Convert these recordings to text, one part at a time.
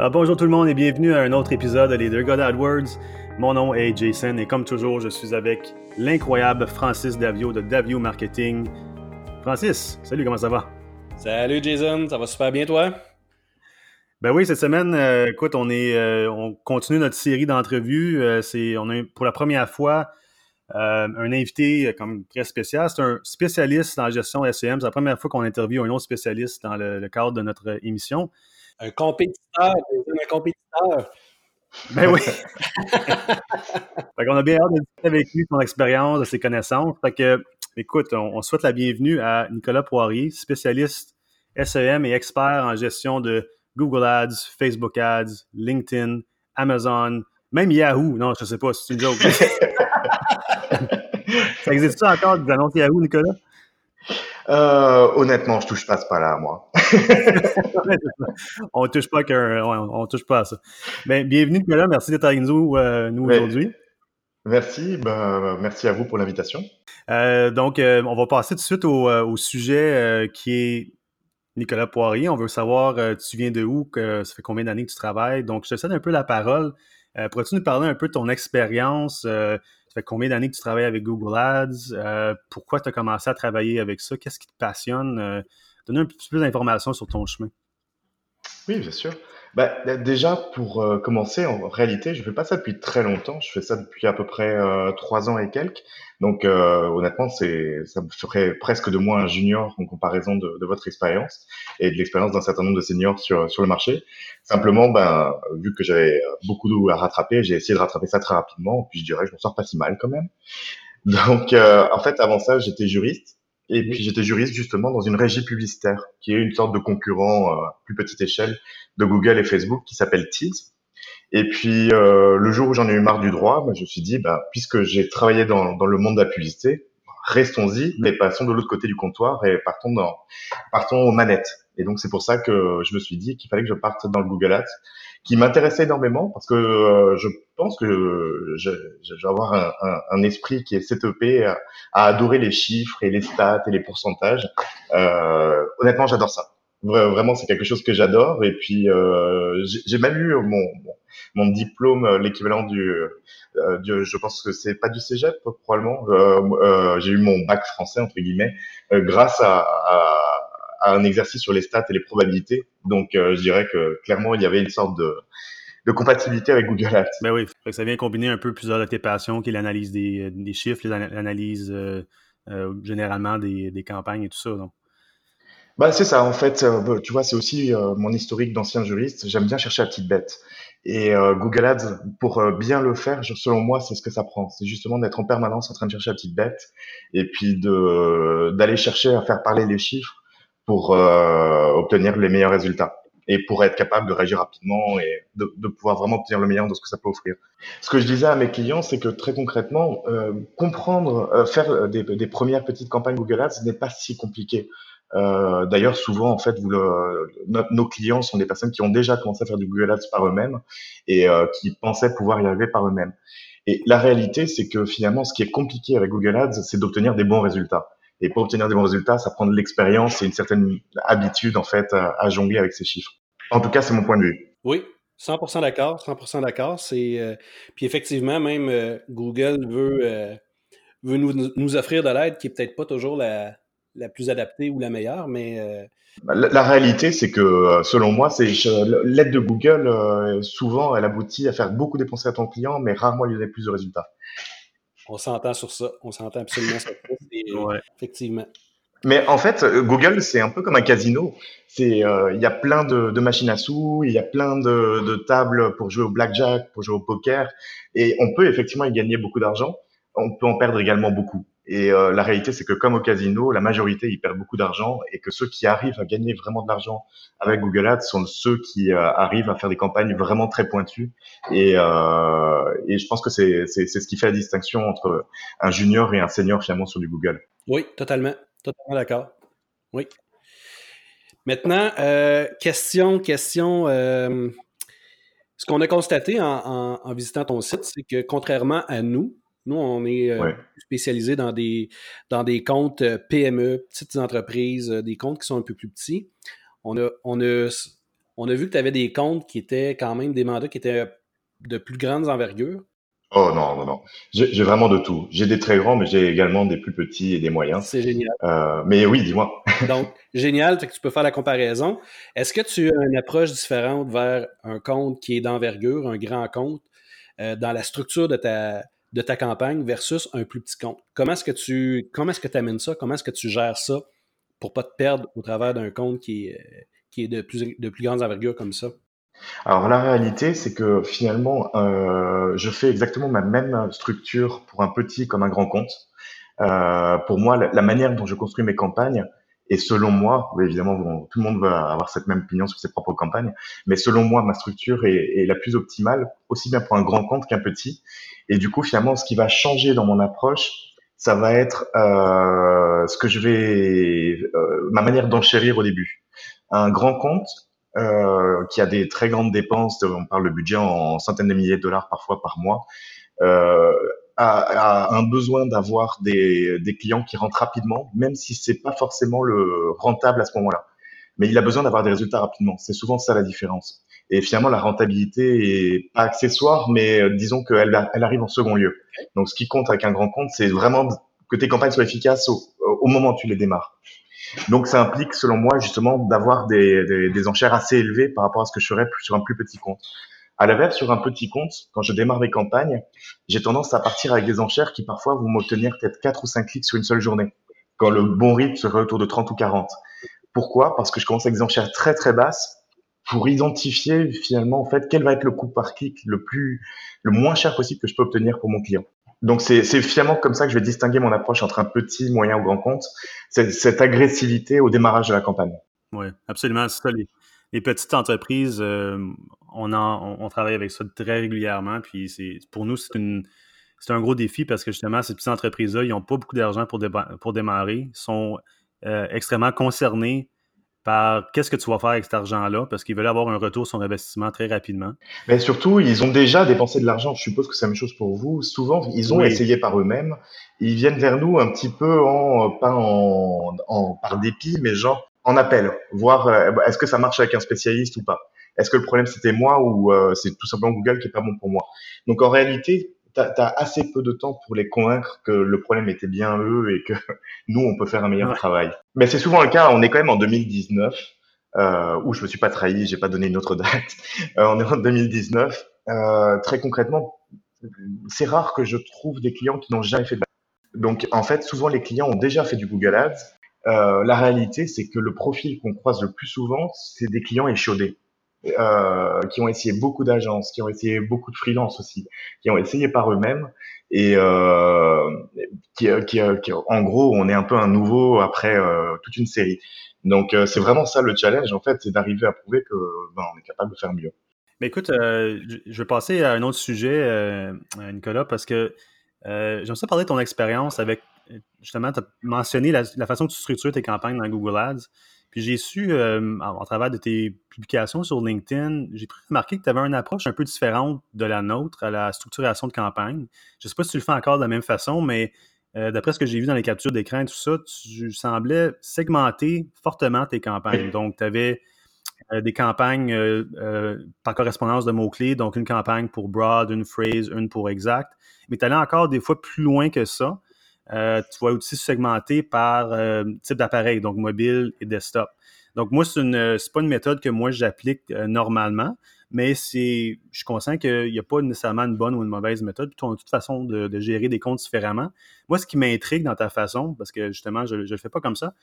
Alors, bonjour tout le monde et bienvenue à un autre épisode des Deux God AdWords. Mon nom est Jason et comme toujours, je suis avec l'incroyable Francis Davio de Davio Marketing. Francis, salut, comment ça va? Salut Jason, ça va super bien toi? Ben oui, cette semaine, euh, écoute, on est, euh, on continue notre série d'entrevues. Euh, c'est, on a pour la première fois un invité comme très spécial. C'est un spécialiste en gestion SEM. C'est la première fois qu'on interviewe un autre spécialiste dans le, cadre de notre émission. Un compétiteur, un compétiteur. Ben oui. fait qu'on a bien hâte de discuter avec lui, son expérience, de ses connaissances. Fait que, écoute, on, on souhaite la bienvenue à Nicolas Poirier, spécialiste SEM et expert en gestion de Google Ads, Facebook Ads, LinkedIn, Amazon, même Yahoo. Non, je ne sais pas, c'est une joke. ça existe ça encore des annonces Yahoo, Nicolas? Euh, honnêtement, je touche pas ce pas-là, moi. On touche pas on, touche pas à ça. Ben, bienvenue, Nicolas. Merci d'être avec nous, euh, nous aujourd'hui. Merci, ben, merci à vous pour l'invitation. Euh, donc, on va passer tout de suite au, au sujet qui est Nicolas Poirier. On veut savoir, euh, tu viens de où, que, ça fait combien d'années que tu travailles? Donc, je te cède un peu la parole. Euh, pourrais-tu nous parler un peu de ton expérience? Euh, ça fait combien d'années que tu travailles avec Google Ads? pourquoi tu as commencé à travailler avec ça? Qu'est-ce qui te passionne? Donne un peu plus d'informations sur ton chemin. Oui, bien sûr. Bah, déjà, pour euh, commencer, en réalité, je fais pas ça depuis très longtemps. Je fais ça depuis à peu près euh, trois ans et quelques. Donc, euh, honnêtement, ça me ferait presque de moi un junior en comparaison de, votre expérience et de l'expérience d'un certain nombre de seniors sur, sur le marché. Simplement, ben, vu que j'avais beaucoup à rattraper, j'ai essayé de rattraper ça très rapidement. Puis je dirais, je m'en sors pas si mal quand même. Donc, en fait, avant ça, j'étais juriste. Et puis j'étais juriste justement dans une régie publicitaire, qui est une sorte de concurrent à plus petite échelle de Google et Facebook, qui s'appelle Tease. Et puis euh, le jour où j'en ai eu marre du droit, bah, je me suis dit, bah, puisque j'ai travaillé dans, dans le monde de la publicité, restons-y, mais passons de l'autre côté du comptoir et partons dans, partons aux manettes. Et donc c'est pour ça que je me suis dit qu'il fallait que je parte dans le Google Ads, qui m'intéressait énormément parce que euh, je pense que je, je, vais avoir un, un, un, esprit qui est setupé à, à, adorer les chiffres et les stats et les pourcentages. Euh, honnêtement, j'adore ça. Vraiment, c'est quelque chose que j'adore. Et puis, euh, j'ai même eu mon, mon diplôme, euh, l'équivalent du, euh, du, je pense que c'est pas du cégep probablement. J'ai eu mon bac français entre guillemets grâce à, à à un exercice sur les stats et les probabilités. Donc, euh, je dirais que clairement, il y avait une sorte de, de compatibilité avec Google Ads. Ben oui, ça vient combiner un peu plusieurs de tes passions, qui est l'analyse des, des, chiffres, l'analyse euh, euh, généralement des, des, campagnes et tout ça. Donc. Bah, c'est ça, en fait, bah, tu vois, c'est aussi mon historique d'ancien juriste. J'aime bien chercher la petite bête. Et Google Ads, pour bien le faire, selon moi, c'est ce que ça prend. C'est justement d'être en permanence en train de chercher la petite bête et puis de d'aller chercher à faire parler les chiffres pour euh, obtenir les meilleurs résultats et pour être capable de réagir rapidement et de, de, pouvoir vraiment obtenir le meilleur de ce que ça peut offrir. Ce que je disais à mes clients, c'est que très concrètement, euh, comprendre, euh, faire des, des, premières petites campagnes Google Ads n'est pas si compliqué. Euh, D'ailleurs, souvent, en fait, vous le, nos clients sont des personnes qui ont déjà commencé à faire du Google Ads par eux-mêmes et euh, qui pensaient pouvoir y arriver par eux-mêmes. Et la réalité, c'est que finalement, ce qui est compliqué avec Google Ads, c'est d'obtenir des bons résultats. Et pour obtenir des bons résultats, ça prend de l'expérience et une certaine habitude en fait à, jongler avec ces chiffres. En tout cas, c'est mon point de vue. Oui, 100% d'accord, 100% d'accord. C'est euh, puis effectivement même euh, Google veut euh, veut nous, nous, offrir de l'aide qui est peut-être pas toujours la, la plus adaptée ou la meilleure, mais bah, la, la, réalité, c'est que selon moi, c'est l'aide de Google souvent elle aboutit à faire beaucoup dépenser à ton client, mais rarement lui donner plus de résultats. On s'entend sur ça. On s'entend absolument sur ça. Ouais. Effectivement. Mais en fait, euh, Google, c'est un peu comme un casino. C'est, euh, il y a plein de, de, machines à sous, il y a plein de, de, tables pour jouer au blackjack, pour jouer au poker, et on peut effectivement y gagner beaucoup d'argent. On peut en perdre également beaucoup. Et euh, la réalité, c'est que comme au casino, la majorité, ils perdent beaucoup d'argent et que ceux qui arrivent à gagner vraiment de l'argent avec Google Ads sont ceux qui euh, arrivent à faire des campagnes vraiment très pointues. Et, euh, je pense que c'est ce qui fait la distinction entre un junior et un senior finalement sur du Google. Oui, totalement. Totalement d'accord. Oui. Maintenant, question, question. ce qu'on a constaté en visitant ton site, c'est que contrairement à nous, nous, on est euh, spécialisé dans des, dans des comptes euh, PME, petites entreprises, euh, des comptes qui sont un peu plus petits. On a, on a, on a vu que tu avais des comptes qui étaient quand même des mandats qui étaient de plus grandes envergures. Oh non, non, non. J'ai vraiment de tout. J'ai des très grands, mais j'ai également des plus petits et des moyens. C'est génial. Euh, mais oui, dis-moi. Donc, génial, que tu peux faire la comparaison. Est-ce que tu as une approche différente vers un compte qui est d'envergure, un grand compte, euh, dans la structure de ta, de ta campagne versus un plus petit compte? Comment est-ce que tu comment est-ce que amènes ça? Comment est-ce que tu gères ça pour pas te perdre au travers d'un compte qui est, qui est de plus, de plus grande envergure comme ça? Alors la réalité, c'est que finalement, euh, je fais exactement ma même structure pour un petit comme un grand compte. Euh, pour moi, la, manière dont je construis mes campagnes, et selon moi, évidemment, tout le monde va avoir cette même opinion sur ses propres campagnes, mais selon moi, ma structure est, la plus optimale, aussi bien pour un grand compte qu'un petit. Et du coup, finalement, ce qui va changer dans mon approche, ça va être euh, ce que je vais, euh, ma manière d'enchérir au début. Un grand compte, euh, qui a des très grandes dépenses, on parle de budget en centaines de milliers de dollars parfois par mois, a, un besoin d'avoir des, des, clients qui rentrent rapidement, même si c'est pas forcément le rentable à ce moment-là. Mais il a besoin d'avoir des résultats rapidement. C'est souvent ça la différence. Et finalement, la rentabilité est pas accessoire, mais euh, disons qu'elle elle arrive en second lieu. Donc, ce qui compte avec un grand compte, c'est vraiment que tes campagnes soient efficaces au, au moment où tu les démarres. Donc ça implique, selon moi, justement, d'avoir des, des, des, enchères assez élevées par rapport à ce que je ferais sur un plus petit compte. À l'inverse, sur un petit compte, quand je démarre mes campagnes, j'ai tendance à partir avec des enchères qui parfois vont m'obtenir peut-être 4 ou 5 clics sur une seule journée, quand le bon rythme serait autour de 30 ou 40. Pourquoi? Parce que je commence avec des enchères très très basses pour identifier finalement en fait quel va être le coût par clic le plus le moins cher possible que je peux obtenir pour mon client. Donc c'est finalement comme ça que je vais distinguer mon approche entre un petit, moyen ou grand compte, cette agressivité au démarrage de la campagne. Oui, absolument. C'est ça. Les, petites entreprises, euh, on, en, on, travaille avec ça très régulièrement. Puis c'est pour nous, c'est une c'est un gros défi parce que justement, ces petites entreprises-là, ils n'ont pas beaucoup d'argent pour, pour démarrer, sont euh, extrêmement concernés par qu'est-ce que tu vas faire avec cet argent-là, parce qu'ils veulent avoir un retour sur investissement très rapidement. Mais surtout, ils ont déjà dépensé de l'argent. Je suppose que c'est la même chose pour vous. Souvent, ils ont essayé par eux-mêmes. Ils viennent vers nous un petit peu en, pas en, en par dépit, mais genre en appel, voir euh, est-ce que ça marche avec un spécialiste ou pas? Est-ce que le problème c'était moi ou euh, c'est tout simplement Google qui est pas bon pour moi? Donc en réalité, tu as, assez peu de temps pour les convaincre que le problème était bien eux et que nous, on peut faire un meilleur travail. Mais c'est souvent le cas, on est quand même en 2019, euh, où je me suis pas trahi, j'ai pas donné une autre date. Euh, on est en 2019. Euh, très concrètement, c'est rare que je trouve des clients qui n'ont jamais fait de Donc, en fait, souvent, les clients ont déjà fait du Google Ads. Euh, la réalité, c'est que le profil qu'on croise le plus souvent, c'est des clients échaudés. Euh, qui ont essayé beaucoup d'agences, qui ont essayé beaucoup de freelance aussi, qui ont essayé par eux-mêmes et euh, qui, en gros, on est un peu un nouveau après euh, toute une série. Donc c'est vraiment ça le challenge en fait, c'est d'arriver à prouver que ben, on est capable de faire mieux. Mais écoute, je vais passer à un autre sujet, Nicolas, parce que j'aime ça parler de ton expérience avec justement, tu as mentionné la, la, façon que tu structures tes campagnes dans Google Ads. Puis j'ai su, euh, en, travers de tes publications sur LinkedIn, j'ai remarqué que tu avais une approche un peu différente de la nôtre à la structuration de campagne. Je ne sais pas si tu le fais encore de la même façon, mais euh, d'après ce que j'ai vu dans les captures d'écran et tout ça, tu semblais segmenter fortement tes campagnes. Donc, tu avais euh, des campagnes par correspondance de mots-clés, donc une campagne pour broad, une phrase, une pour exact. Mais tu allais encore des fois plus loin que ça. Euh, tu vas aussi segmenter par euh, type d'appareil, donc mobile et desktop. Donc, moi, ce n'est pas une méthode que moi j'applique euh, normalement, mais je suis conscient qu'il n'y a pas nécessairement une bonne ou une mauvaise méthode. Tu as toute façon de, de, gérer des comptes différemment. Moi, ce qui m'intrigue dans ta façon, parce que justement, je ne le fais pas comme ça,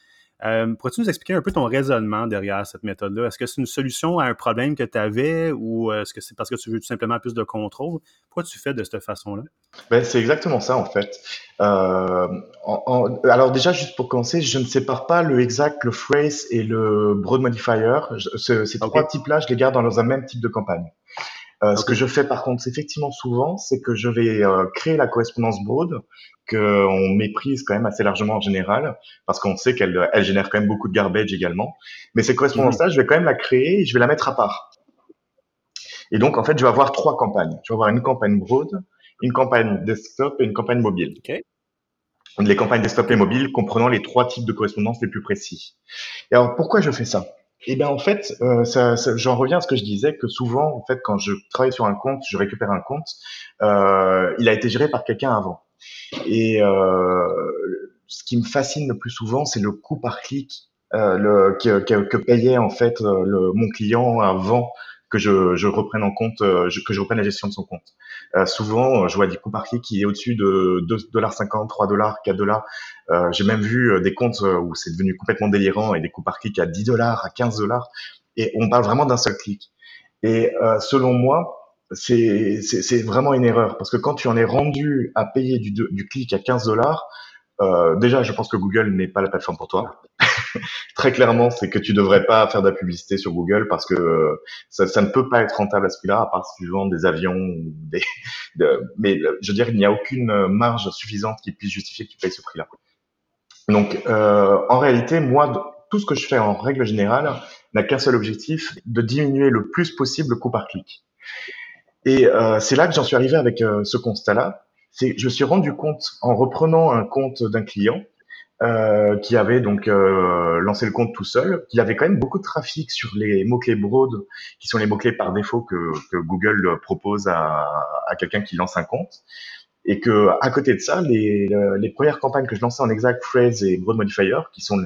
euh, Pourrais-tu nous expliquer un peu ton raisonnement derrière cette méthode-là? Est-ce que c'est une solution à un problème que tu avais ou est-ce que c'est parce que tu veux tout simplement plus de contrôle? Pourquoi tu fais de cette façon-là? Ben, c'est exactement ça, en fait. Euh, en, alors déjà, juste pour commencer, je ne sépare pas le exact, le phrase et le broad modifier. Je, ces trois types-là, je les garde dans un même type de campagne. Euh, Ce que je fais par contre, effectivement souvent, c'est que je vais euh, créer la correspondance broad qu'on méprise quand même assez largement en général, parce qu'on sait qu'elle elle génère quand même beaucoup de garbage également. Mais cette correspondance-là, je vais quand même la créer et je vais la mettre à part. Et donc, en fait, je vais avoir trois campagnes. Je vais avoir une campagne broad, une campagne desktop et une campagne mobile. Okay. Les campagnes desktop et mobile comprenant les trois types de correspondance les plus précis. Et alors, pourquoi je fais ça? Eh bien, en fait, euh, j'en reviens à ce que je disais, que souvent, en fait, quand je travaille sur un compte, je récupère un compte, euh, il a été géré par quelqu'un avant. Et euh, ce qui me fascine le plus souvent, c'est le coût par clic euh, que, payait en fait mon client avant que je, je reprenne en compte, euh, je, que je reprenne la gestion de son compte. Euh, souvent, je vois des coûts par clic qui est au-dessus de 2,50$, 3 dollars, 4 dollars. Euh, J'ai même vu des comptes où c'est devenu complètement délirant et des coûts par clic à 10 dollars, à 15 dollars. Et on parle vraiment d'un seul clic. Et euh, selon moi, c'est vraiment une erreur parce que quand tu en es rendu à payer du, du clic à 15 dollars, euh, déjà, je pense que Google n'est pas la plateforme pour toi. Très clairement, c'est que tu devrais pas faire de la publicité sur Google parce que euh, ça, ne peut pas être rentable à ce prix-là, à part si tu vends des avions. Des, de, mais je veux dire, il n'y a aucune marge suffisante qui puisse justifier que tu payes ce prix-là. Donc, euh, en réalité, moi, tout ce que je fais en règle générale n'a qu'un seul objectif, de diminuer le plus possible le coût par clic. Et euh, c'est là que j'en suis arrivé avec euh, ce constat-là c'est je me suis rendu compte en reprenant un compte d'un client euh, qui avait donc euh, lancé le compte tout seul, qu'il avait quand même beaucoup de trafic sur les mots-clés broad, qui sont les mots-clés par défaut que, que Google propose à, à quelqu'un qui lance un compte. Et que à côté de ça, les, les premières campagnes que je lançais en exact phrase et broad modifier, qui sont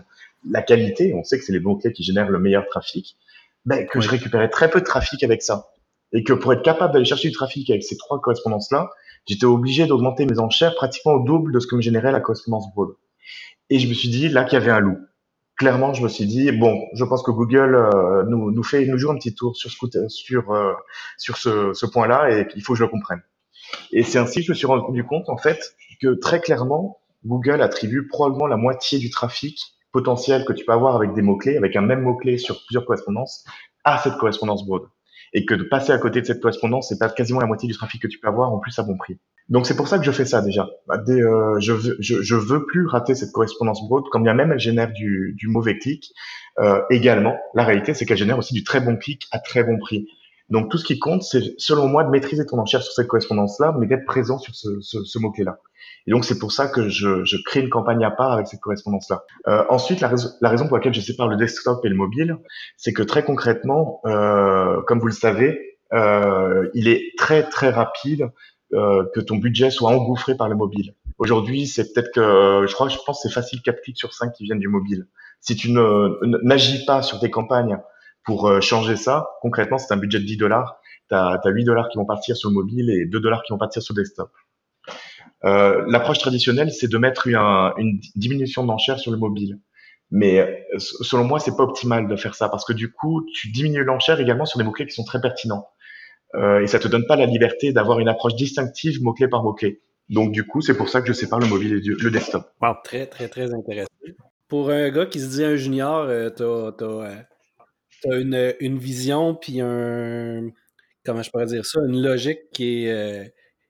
la qualité, on sait que c'est les mots-clés qui génèrent le meilleur trafic, ben, que je récupérais très peu de trafic avec ça. Et que pour être capable d'aller chercher du trafic avec ces trois correspondances-là, j'étais obligé d'augmenter mes enchères pratiquement au double de ce que me générait la correspondance broad. Et je me suis dit là qu'il y avait un loup. Clairement, je me suis dit bon, je pense que Google euh, nous, nous fait nous joue un petit tour sur ce sur euh, sur ce, ce point-là et il faut que je le comprenne. Et c'est ainsi que je me suis rendu compte en fait que très clairement Google attribue probablement la moitié du trafic potentiel que tu peux avoir avec des mots-clés, avec un même mot-clé sur plusieurs correspondances, à cette correspondance broad et que de passer à côté de cette correspondance, c'est pas quasiment la moitié du trafic que tu peux avoir en plus à bon prix. Donc c'est pour ça que je fais ça déjà. Bah, Des, euh, je, veux, je, je, veux plus rater cette correspondance broad, quand bien même elle génère du, du mauvais clic. Euh, également, la réalité c'est qu'elle génère aussi du très bon clic à très bon prix. Donc tout ce qui compte, c'est selon moi de maîtriser ton enchère sur cette correspondance-là, mais d'être présent sur ce, ce, ce mot-clé-là. Et donc c'est pour ça que je, je, crée une campagne à part avec cette correspondance-là. Euh, ensuite, la, raison, la raison pour laquelle je sépare le desktop et le mobile, c'est que très concrètement, euh, comme vous le savez, euh, il est très très rapide euh, que ton budget soit engouffré par le mobile. Aujourd'hui, c'est peut-être que je crois, je pense, c'est facile 4 clics sur 5 qui viennent du mobile. Si tu n'agis pas sur tes campagnes pour euh, changer ça, concrètement, c'est un budget de 10 dollars. Tu as, as 8 dollars qui vont partir sur le mobile et 2 dollars qui vont partir sur le desktop. Euh, L'approche traditionnelle, c'est de mettre une, diminution d'enchères sur le mobile. Mais euh, selon moi, c'est pas optimal de faire ça parce que du coup, tu diminues l'enchère également sur des mots-clés qui sont très pertinents. Euh, et ça te donne pas la liberté d'avoir une approche distinctive mot-clé par mot-clé. Donc du coup, c'est pour ça que je sépare le mobile et le desktop. Wow, très très très intéressant. Pour un gars qui se dit un junior, euh, tu as, euh, as, une, une vision puis un comment je pourrais dire ça, une logique qui est euh,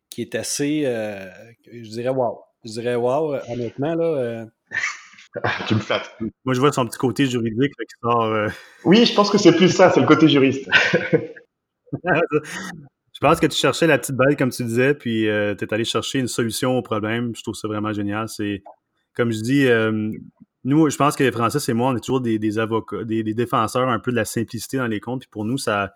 qui est assez, euh, je dirais wow. Je dirais wow, honnêtement, là. Euh... tu me flattes. Moi, je vois son petit côté juridique qui sort. Euh... Oui, je pense que c'est plus ça, c'est le côté juriste. je pense que tu cherchais la petite balle, comme tu disais, puis euh, tu es allé chercher une solution au problème. Je trouve ça vraiment génial. C'est, comme je dis, euh, nous, je pense que les Français et moi, on est toujours des, avocats, des, des, défenseurs un peu de la simplicité dans les comptes. Puis pour nous, ça,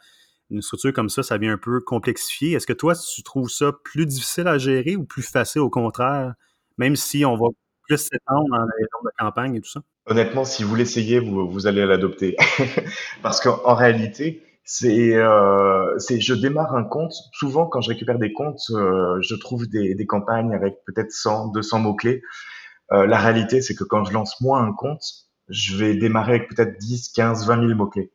une structure comme ça, ça vient un peu complexifier. Est-ce que toi, tu trouves ça plus difficile à gérer ou plus facile au contraire, même si on va plus s'étendre dans les normes de campagne et tout ça? Honnêtement, si vous l'essayez, vous, vous allez l'adopter. Parce qu'en réalité, c'est, euh, je démarre un compte. Souvent, quand je récupère des comptes, euh, je trouve des, des, campagnes avec peut-être 100, 200 mots-clés. Euh, la réalité, c'est que quand je lance moi un compte, je vais démarrer avec peut-être 10, 15, 20 000 mots-clés.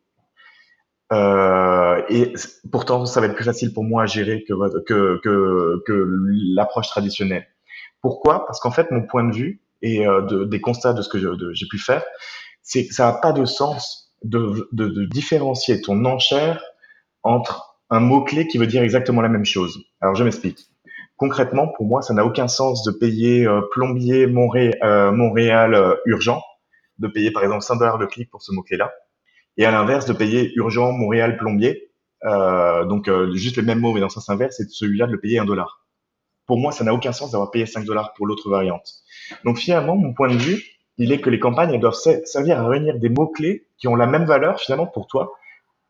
Euh, et pourtant, ça va être plus facile pour moi à gérer que, que, que, que l'approche traditionnelle. Pourquoi? Parce qu'en fait, mon point de vue et euh, de, des constats de ce que j'ai pu faire, c'est que ça n'a pas de sens de, de, de, différencier ton enchère entre un mot-clé qui veut dire exactement la même chose. Alors, je m'explique. Concrètement, pour moi, ça n'a aucun sens de payer euh, plombier euh, Montréal euh, urgent, de payer par exemple 5 dollars de clic pour ce mot-clé-là, et à l'inverse de payer urgent Montréal plombier, euh, donc euh, juste le même mot mais dans le sens inverse, et celui-là de le payer un dollar. Pour moi, ça n'a aucun sens d'avoir payé 5 dollars pour l'autre variante. Donc finalement, mon point de vue, il est que les campagnes doivent servir à réunir des mots-clés qui ont la même valeur finalement pour toi.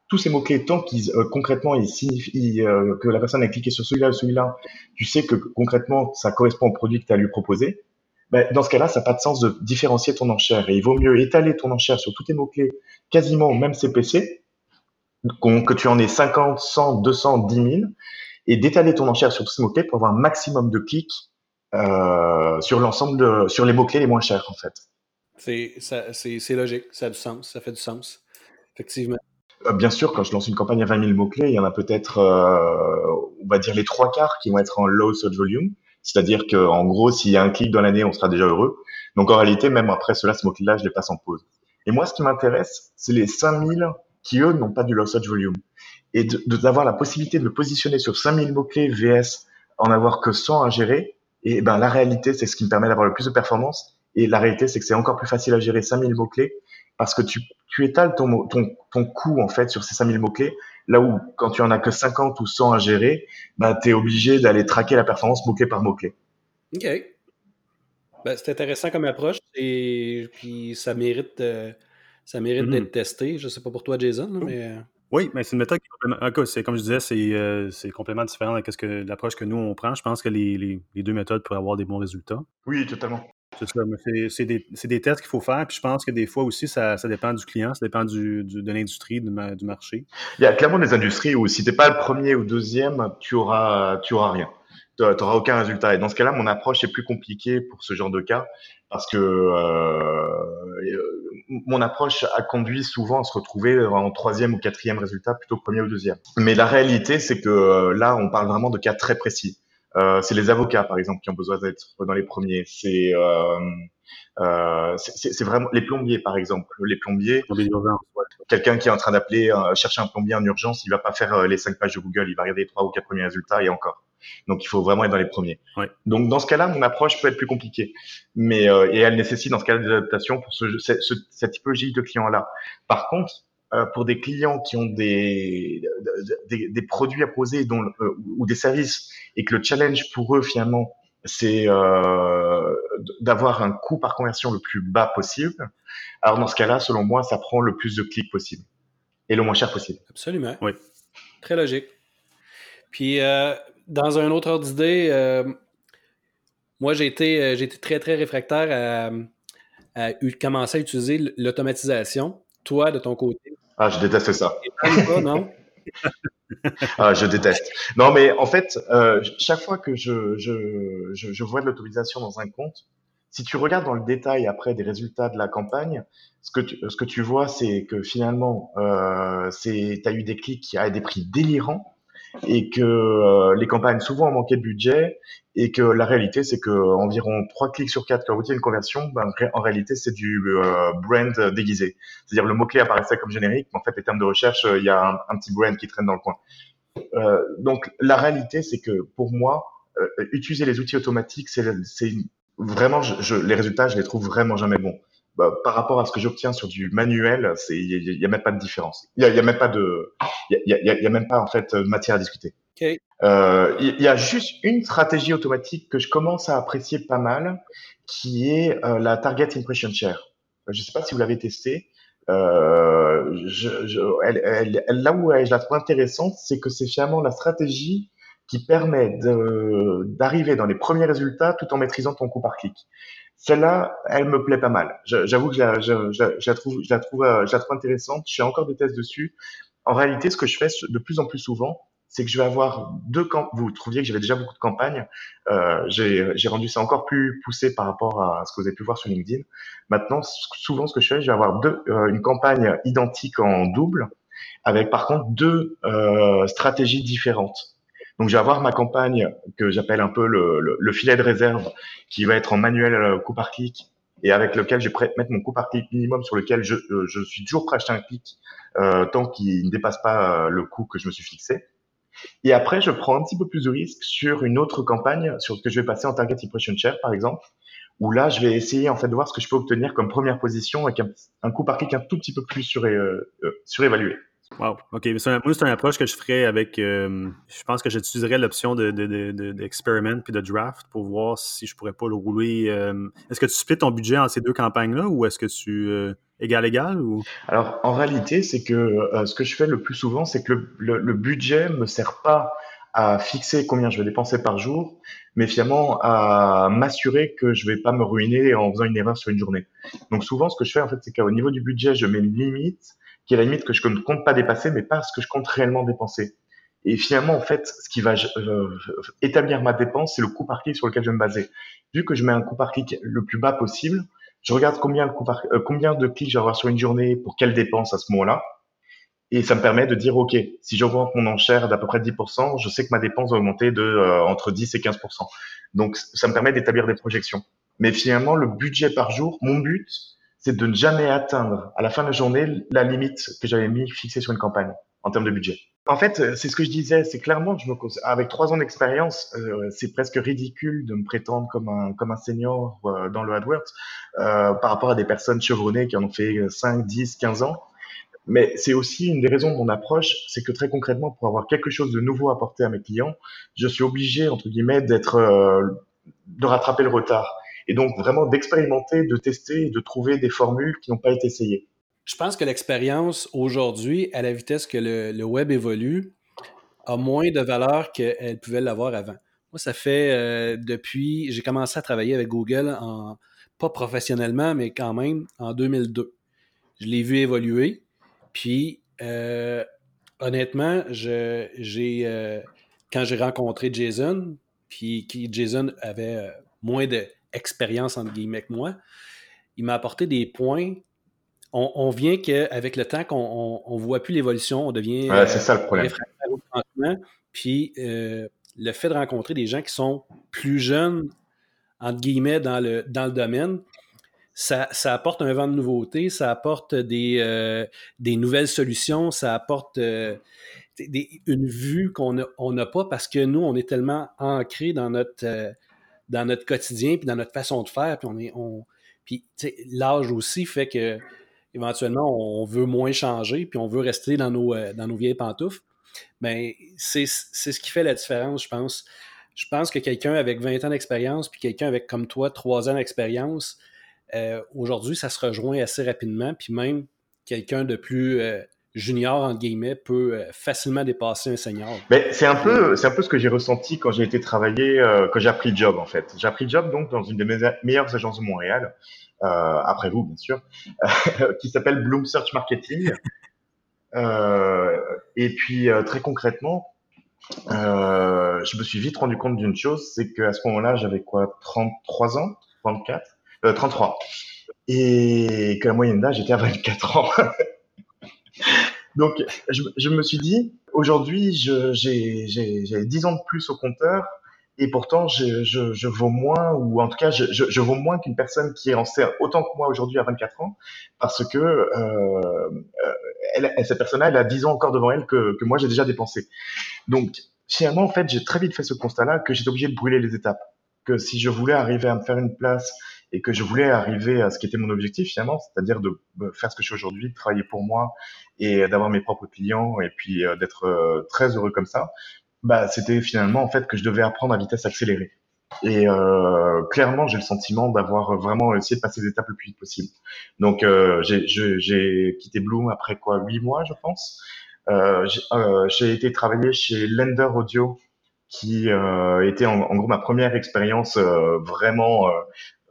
Tous ces mots-clés, tant qu'ils euh, concrètement euh, que la personne a cliqué sur celui-là ou celui-là, tu sais que concrètement ça correspond au produit que tu as lui proposé. Ben, dans ce cas-là, ça n'a pas de sens de différencier ton enchère. Et il vaut mieux étaler ton enchère sur tous tes mots-clés, quasiment au même CPC, que tu en aies 50, 100, 200, 10 000, et d'étaler ton enchère sur tous ces mots-clés pour avoir un maximum de clics euh, sur l'ensemble sur les mots-clés les moins chers, en fait. C'est logique, ça a du sens, ça fait du sens, effectivement. Euh, bien sûr, quand je lance une campagne à 20 000 mots-clés, il y en a peut-être, euh, on va dire les trois quarts qui vont être en low search volume. C'est-à-dire qu'en gros, s'il y a un clic dans l'année, on sera déjà heureux. Donc en réalité, même après cela, ce mot-clé-là, je les passe en pause. Et moi, ce qui m'intéresse, c'est les 5000 qui, eux, n'ont pas du low search volume. Et d'avoir la possibilité de me positionner sur 5000 mots-clés VS, en avoir que 100 à gérer. Et ben, la réalité, c'est ce qui me permet d'avoir le plus de performance. Et la réalité, c'est que c'est encore plus facile à gérer 5000 mots-clés parce que tu, tu étales ton, ton, ton coût, en fait, sur ces 5000 mots-clés. Là où, quand tu en as que 50 ou 100 à gérer, ben, tu es obligé d'aller traquer la performance mot-clé par mot-clé. OK. Ben, c'est intéressant comme approche et puis ça mérite, euh, ça mérite mm-hmm. d'être testé. Je ne sais pas pour toi, Jason, mais. Euh, oui, mais c'est une méthode qui est comme je disais, c'est euh, complètement différent de l'approche que nous on prend. Je pense que les, les, les, deux méthodes pourraient avoir des bons résultats. Oui, totalement. C'est ça, c'est des, tests qu'il faut faire. Puis je pense que des fois aussi, ça, dépend du client, ça dépend de l'industrie, du, marché. Il y a clairement des industries où si tu n'es pas le premier ou deuxième, tu auras, tu auras rien tu n'auras aucun résultat. Et dans ce cas-là, mon approche est plus compliquée pour ce genre de cas parce que euh, mon approche a conduit souvent à se retrouver en troisième ou quatrième résultat plutôt que premier ou deuxième. Mais la réalité, c'est que euh, là, on parle vraiment de cas très précis. Euh, c'est les avocats, par exemple, qui ont besoin d'être dans les premiers. C'est euh, euh, c'est vraiment les plombiers, par exemple. Les plombiers, quelqu'un qui est en train d'appeler, euh, chercher un plombier en urgence, il va pas faire les cinq pages de Google, il va regarder les trois ou quatre premiers résultats et encore. Donc, il faut vraiment être dans les premiers. Donc, dans ce cas-là, mon approche peut être plus compliquée, mais euh, et elle nécessite dans ce cas des adaptations pour ce, cette typologie de clients-là. Par contre, euh, pour des clients qui ont des, des, des produits à poser dont, euh, ou des services et que le challenge pour eux finalement c'est euh, d'avoir un coût par conversion le plus bas possible. Alors dans ce cas-là, selon moi, ça prend le plus de clics possible et le moins cher possible. Absolument. Oui. Très logique. Puis euh, dans un autre ordre d'idée, euh, moi, j'ai été, euh, été, très, très réfractaire à, à, commencer à utiliser l'automatisation. Toi, de ton côté. Ah, je déteste ça. non? ah, je déteste. Non, mais en fait, euh, chaque fois que je, je, je, je vois de l'automatisation dans un compte, si tu regardes dans le détail après des résultats de la campagne, ce que tu, ce que tu vois, c'est que finalement, euh, tu as eu des clics à des prix délirants et que euh, les campagnes souvent ont manqué de budget et que la réalité c'est que environ 3 clics sur 4 quand vous une conversion, ben, en réalité c'est du euh, brand déguisé. C'est-à-dire le mot-clé apparaissait comme générique, mais en fait les termes de recherche, il y a un, un, petit brand qui traîne dans le coin. Euh, donc la réalité c'est que pour moi, euh, utiliser les outils automatiques, c'est vraiment, je, je, les résultats, je les trouve vraiment jamais bons. Bah, par rapport à ce que j'obtiens sur du manuel, c'est il y, a même pas de différence. Il y a, y a, même pas de, il y a, y a, même pas en fait matière à discuter. Euh, il y a juste une stratégie automatique que je commence à apprécier pas mal, qui est euh, la Target Impression Share. Je ne sais pas si vous l'avez testé. Euh, je, je, elle, elle, là où je la trouve intéressante, c'est que c'est finalement la stratégie qui permet d'arriver dans les premiers résultats tout en maîtrisant ton coût par clic. Celle-là, elle me plaît pas mal. J'avoue que je la, trouve, je la trouve, euh, je intéressante. Je fais encore des tests dessus. En réalité, ce que je fais de plus en plus souvent, c'est que je vais avoir deux camps. Vous trouviez que j'avais déjà beaucoup de campagnes. Euh, J'ai rendu ça encore plus poussé par rapport à ce que vous avez pu voir sur LinkedIn. Maintenant, souvent, ce que je fais, je vais avoir deux, euh, une campagne identique en double, avec par contre deux stratégies différentes. Donc, je vais avoir ma campagne que j'appelle un peu le, le, filet de réserve, qui va être en manuel euh, coup par clic et avec lequel je vais mettre mon coup par clic minimum sur lequel je, euh, je suis toujours prêt à acheter un clic euh, tant qu'il ne dépasse pas euh, le coût que je me suis fixé. Et après, je prends un petit peu plus de risque sur une autre campagne sur ce que je vais passer en target impression share, par exemple, où là, je vais essayer en fait de voir ce que je peux obtenir comme première position avec un, un coût par clic un tout petit peu plus suré, euh, surévalué. Wow, OK. Mais moi, c'est une approche que je ferais avec. Euh, je pense que j'utiliserais l'option de, d'experiment de, puis de draft pour voir si je pourrais pas le rouler. Euh, est-ce que tu splits ton budget en ces deux campagnes-là ou est-ce que tu. Euh, égal, égal ou... Alors, en réalité, c'est que ce que je fais le plus souvent, c'est que le, le, budget me sert pas à fixer combien je vais dépenser par jour, mais finalement à m'assurer que je vais pas me ruiner en faisant une erreur sur une journée. Donc souvent, ce que je fais en fait, c'est qu'au niveau du budget, je mets une limite qui est la limite que je ne compte pas dépasser, mais pas ce que je compte réellement dépenser. Et finalement, en fait, ce qui va euh, établir ma dépense, c'est le coût par clic sur lequel je vais me baser. Vu que je mets un coût par clic le plus bas possible, je regarde combien, de, euh, de clics j'ai avoir sur une journée pour quelle dépense à ce moment-là. Et ça me permet de dire, OK, si j'augmente mon enchère d'à peu près 10%, je sais que ma dépense va augmenter de euh, entre 10 et 15%. Donc, ça me permet d'établir des projections. Mais finalement, le budget par jour, mon but, c'est de ne jamais atteindre à la fin de la journée la limite que j'avais mis fixée sur une campagne en termes de budget. En fait, euh, c'est ce que je disais, c'est clairement, je me, avec trois ans d'expérience, euh, c'est presque ridicule de me prétendre comme un, comme un senior euh, dans le AdWords euh, par rapport à des personnes chevronnées qui en ont fait 5, 10, 15 ans. Mais c'est aussi une des raisons de mon approche, c'est que très concrètement, pour avoir quelque chose de nouveau à apporter à mes clients, je suis obligé, entre guillemets, d'être, de rattraper le retard et donc vraiment d'expérimenter, de tester de trouver des formules qui n'ont pas été essayées. Je pense que l'expérience aujourd'hui, à la vitesse que le, web évolue, a moins de valeur qu'elle pouvait l'avoir avant. Moi, ça fait euh, depuis, j'ai commencé à travailler avec Google, en, pas professionnellement, mais quand même en 2002. Je l'ai vu évoluer. Puis, euh, honnêtement, j'ai, euh, quand j'ai rencontré Jason, puis qui Jason avait moins de expérience, entre guillemets, que moi, il m'a apporté des points. On, vient qu'avec le temps qu'on ne voit plus l'évolution, on devient. c'est ça le problème. Puis euh, le fait de rencontrer des gens qui sont plus jeunes, entre guillemets, dans le, dans le domaine, ça, apporte un vent de nouveauté, ça apporte des, euh, des nouvelles solutions, ça apporte euh, une vue qu'on n'a pas parce que nous, on est tellement ancré dans notre dans notre quotidien, puis dans notre façon de faire. Puis on est, on, puis l'âge aussi fait que éventuellement on veut moins changer, puis on veut rester dans nos, euh, dans nos vieilles pantoufles. Mais ben, c'est ce qui fait la différence, je pense. Je pense que quelqu'un avec 20 ans d'expérience, puis quelqu'un avec comme toi 3 ans d'expérience, euh, aujourd'hui, ça se rejoint assez rapidement. Puis même quelqu'un de plus euh, junior, entre guillemets, peut euh, facilement dépasser un senior. Mais c'est un peu, c'est un peu ce que j'ai ressenti quand j'ai été travailler, euh, quand j'ai appris le job, en fait. J'ai appris le job, donc, dans une des meilleures agences de Montréal, euh, après vous, bien sûr, qui s'appelle Bloom Search Marketing. Euh, et puis, euh, très concrètement, je me suis vite rendu compte d'une chose, c'est qu'à ce moment-là, j'avais quoi, 33 ans, 34, 33. Et que la moyenne d'âge était à 24 ans. Donc, je, me suis dit, aujourd'hui, j'ai 10 ans de plus au compteur et pourtant, je, je, vaux moins, ou en tout cas, je, vaux moins qu'une personne qui en sert autant que moi aujourd'hui à 24 ans, parce que euh, elle, cette personne-là, elle a 10 ans encore devant elle que, que moi, j'ai déjà dépensé. Donc, finalement, en fait, j'ai très vite fait ce constat-là que j'étais obligé de brûler les étapes. Que si je voulais arriver à me faire une place et que je voulais arriver à ce qui était mon objectif finalement, c'est-à-dire de faire ce que je fais aujourd'hui, de travailler pour moi et d'avoir mes propres clients et puis euh, d'être euh, très heureux comme ça, bah c'était finalement en fait que je devais apprendre à vitesse accélérée. Et euh, clairement, j'ai le sentiment d'avoir vraiment essayé de passer les étapes le plus vite possible. Donc, j'ai quitté Bloom après quoi, huit mois, je pense. J'ai été travailler chez Lender Audio, qui était en, gros ma première expérience vraiment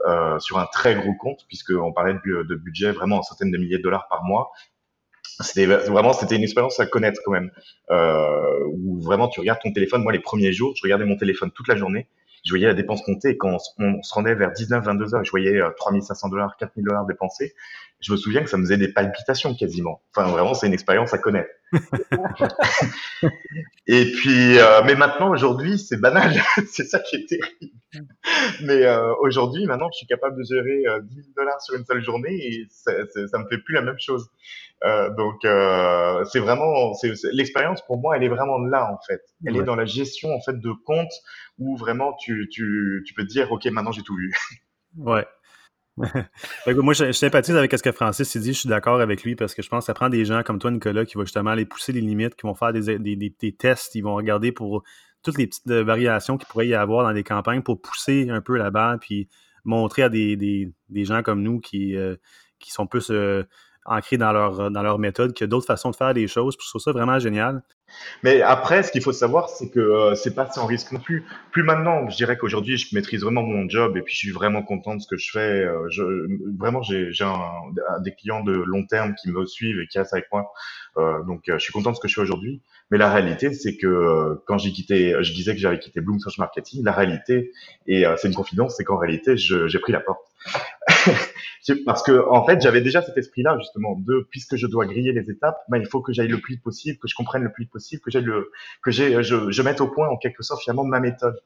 euh, sur un très gros compte, puisqu'on parlait de, budget vraiment en centaines de milliers de dollars par mois. C'était vraiment c'était une expérience à connaître quand même, euh, où vraiment tu regardes ton téléphone. Moi, les premiers jours, je regardais mon téléphone toute la journée. Je voyais la dépense compter et quand on, se rendait vers 19-22 heures, je voyais 3500 euh, dollars, 4000 dollars dépensés. Je me souviens que ça me faisait des palpitations quasiment. Enfin, vraiment, c'est une expérience à connaître. et puis, euh, mais maintenant, aujourd'hui, c'est banal. c'est ça qui est terrible. Mais euh, aujourd'hui, maintenant, je suis capable de gérer euh, 10 000 dollars sur une seule journée et ça, ça me fait plus la même chose. Euh, donc, euh, c'est vraiment, c'est, l'expérience pour moi, elle est vraiment là en fait. Elle est dans la gestion en fait de compte où vraiment tu, tu, tu peux te dire, ok, maintenant j'ai tout vu. Ouais. Moi, je, sympathise avec ce que Francis dit. Je suis d'accord avec lui parce que je pense que ça prend des gens comme toi, Nicolas, qui vont justement aller pousser les limites, qui vont faire des, des, des, tests, ils vont regarder pour toutes les petites euh, variations qu'il pourrait y avoir dans des campagnes pour pousser un peu la balle, puis montrer à des, des gens comme nous qui, euh, qui sont plus euh, ancrés dans leur, dans leur méthode qu'il y a d'autres façons de faire les choses. je trouve ça vraiment génial. Mais après, ce qu'il faut savoir, c'est que euh, c'est pas sans risque non plus. Plus maintenant, je dirais qu'aujourd'hui, je maîtrise vraiment mon job et puis je suis vraiment content de ce que je fais. Euh, je, vraiment, j'ai des clients de long terme qui me suivent et qui restent avec moi. Euh, donc, je suis content de ce que je fais aujourd'hui. Mais la réalité, c'est que quand j'ai quitté, je disais que j'avais quitté Bloom Search Marketing. La réalité, et c'est une confidence, c'est qu'en réalité, j'ai pris la porte. Parce que en fait, j'avais déjà cet esprit-là justement de puisque je dois griller les étapes, ben, il faut que j'aille le plus possible, que je comprenne le plus possible, que j'ai le que j'ai je, je mette au point en quelque sorte finalement ma méthode.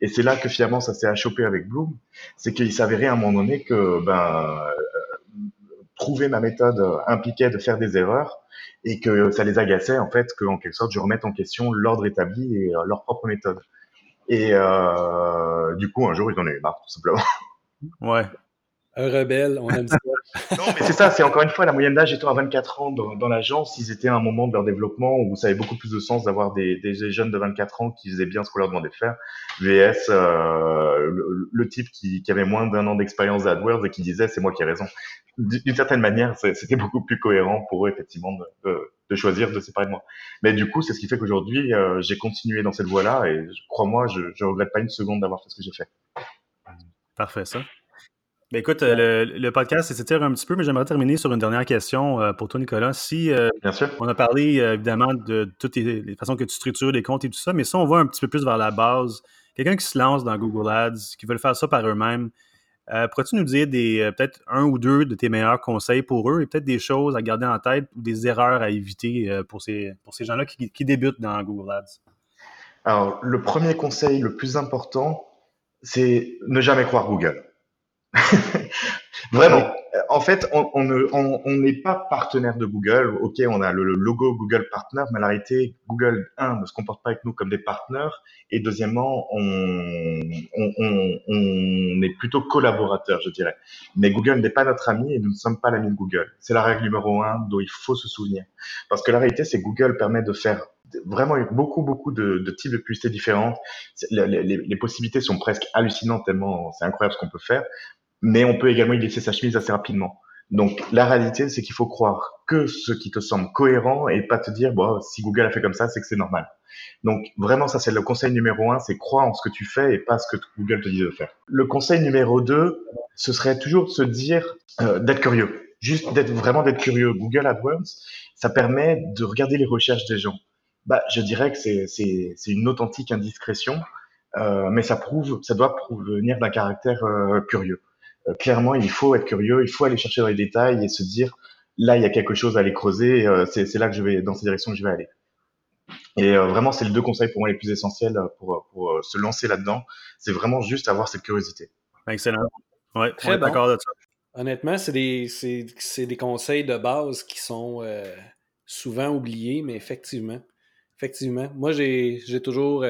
Et c'est là que finalement ça s'est achoppé avec Bloom, c'est qu'il s'avérait à un moment donné que ben euh, trouver ma méthode impliquait de faire des erreurs et que ça les agaçait en fait que en quelque sorte je remette en question l'ordre établi et euh, leur propre méthode. Et euh, du coup un jour ils en ont marre tout simplement. Ouais. Un rebelle, on aime ça. non, mais c'est ça, c'est encore une fois, la moyenne d'âge étant à 24 ans dans, dans l'agence, ils étaient à un moment de leur développement où ça avait beaucoup plus de sens d'avoir des, des, jeunes de 24 ans qui faisaient bien ce qu'on leur demandait de faire, VS, euh, le, type qui, qui, avait moins d'un an d'expérience d'AdWords et qui disait c'est moi qui ai raison. D'une certaine manière, c'était beaucoup plus cohérent pour eux, effectivement, de, de, choisir de séparer de moi. Mais du coup, c'est ce qui fait qu'aujourd'hui, euh, j'ai continué dans cette voie-là et crois-moi, je ne regrette pas une seconde d'avoir fait ce que j'ai fait. Parfait, ça. Ben écoute, le, le, podcast s'étire un petit peu, mais j'aimerais terminer sur une dernière question euh, pour toi, Nicolas. Si euh, Bien sûr. on a parlé euh, évidemment de toutes les, façons que tu structures les comptes et tout ça, mais si on va un petit peu plus vers la base, quelqu'un qui se lance dans Google Ads, qui veut faire ça par eux-mêmes, pourrais-tu nous dire des peut-être un ou deux de tes meilleurs conseils pour eux et peut-être des choses à garder en tête ou des erreurs à éviter pour ces, pour ces gens-là qui, qui débutent dans Google Ads? Alors, le premier conseil le plus important, c'est ne jamais croire Google. Vraiment. En fait, on n'est pas partenaire de Google. Ok, on a le, logo Google Partner, mais la réalité, Google, un, ne se comporte pas avec nous comme des partenaires. Et deuxièmement, on, on est plutôt collaborateur, je dirais. Mais Google n'est pas notre ami et nous ne sommes pas l'ami de Google. C'est la règle numéro un dont il faut se souvenir. Parce que la réalité, c'est Google permet de faire vraiment beaucoup, beaucoup de, types de publicités différentes. Les, possibilités sont presque hallucinantes tellement c'est incroyable ce qu'on peut faire mais on peut également y laisser sa chemise assez rapidement. Donc la réalité, c'est qu'il faut croire que ce qui te semble cohérent et pas te dire, bon, si Google a fait comme ça, c'est que c'est normal. Donc vraiment, ça c'est le conseil numéro un, c'est croire en ce que tu fais et pas ce que Google te dit de faire. Le conseil numéro deux, ce serait toujours de se dire euh, d'être curieux, juste d'être vraiment d'être curieux. Google AdWords, ça permet de regarder les recherches des gens. Bah, je dirais que c'est c'est c'est une authentique indiscrétion, euh, mais ça prouve, ça doit provenir d'un caractère euh, curieux. Euh, clairement, il faut être curieux, il faut aller chercher dans les détails et se dire là, il y a quelque chose à aller creuser. Euh, c'est là que je vais, dans cette direction que je vais aller. Et euh, vraiment, c'est les deux conseils pour moi les plus essentiels pour, pour se lancer là-dedans. C'est vraiment juste avoir cette curiosité. Excellent. Ouais, très d'accord bon. Honnêtement, c'est des, des, conseils de base qui sont souvent oubliés, mais effectivement, effectivement. Moi, j'ai toujours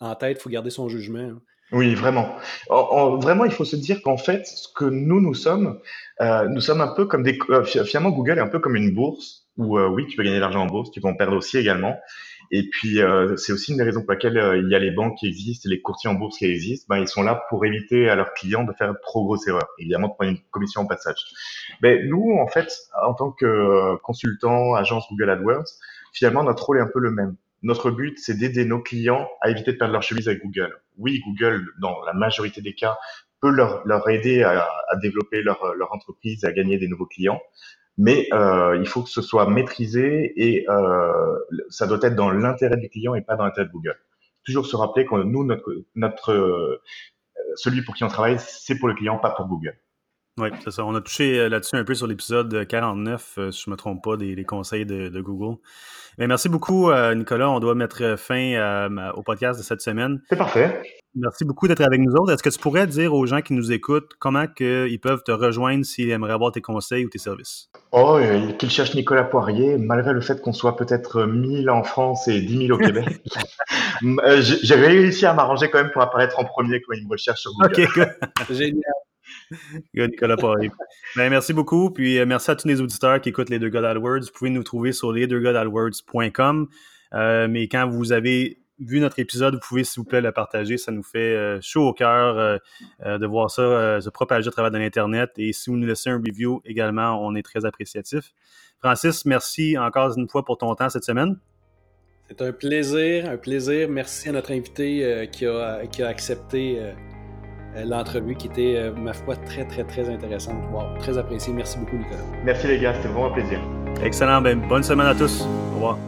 en tête, il faut garder son jugement. Hein. Oui, vraiment. vraiment, il faut se dire qu'en fait, ce que nous, nous sommes, euh, nous sommes un peu comme des... Euh, finalement, Google est un peu comme une bourse où, euh, oui, tu peux gagner de l'argent en bourse, tu peux en perdre aussi également. Et puis, c'est aussi une des raisons pour laquelle il y a les banques qui existent les courtiers en bourse qui existent. Ben, ils sont là pour éviter à leurs clients de faire trop grosse erreur. Évidemment, de prendre une commission en passage. Mais nous, en fait, en tant que consultant, agence Google AdWords, finalement, notre rôle est un peu le même. Notre but, c'est d'aider nos clients à éviter de perdre leur chemise avec Google. Oui, Google, dans la majorité des cas, peut leur, aider à, développer leur, leur, entreprise à gagner des nouveaux clients. Mais euh, il faut que ce soit maîtrisé et euh, ça doit être dans l'intérêt du client et pas dans l'intérêt de Google. Toujours se rappeler que nous, notre, notre, euh, celui pour qui on travaille, c'est pour le client, pas pour Google. Oui, c'est ça. On a touché euh, là-dessus un peu sur l'épisode 49, euh, si je ne me trompe pas, des, conseils de, Google. Mais merci beaucoup, euh, Nicolas. On doit mettre fin au podcast de cette semaine. C'est parfait. Merci beaucoup d'être avec nous autres. Est-ce que tu pourrais dire aux gens qui nous écoutent comment ils peuvent te rejoindre s'ils aimeraient avoir tes conseils ou tes services? Oh, qu'ils cherchent Nicolas Poirier, malgré le fait qu'on soit peut-être 1000 en France et 10 000 au Québec. J'ai réussi à m'arranger quand même pour apparaître en premier quand ils me recherchent sur Google. Génial. Ben, merci beaucoup. Puis euh, merci à tous les auditeurs qui écoutent les deux gars d'AdWords. Vous pouvez nous trouver sur lesdeuxgars.com. Euh, mais quand vous avez vu notre épisode, vous pouvez, s'il vous plaît, le partager. Ça nous fait euh, chaud au cœur euh, de voir ça se propager à travers l'Internet. Et si vous nous laissez un review également, on est très appréciatif. Francis, merci encore une fois pour ton temps cette semaine. C'est un plaisir, un plaisir. Merci à notre invité qui a accepté l'entrevue qui était, ma foi, très, très, très intéressante. Wow, très apprécié. Merci beaucoup, Nicolas. Merci les gars, c'était vraiment un plaisir. Excellent. Ben, bonne semaine à tous. Au revoir.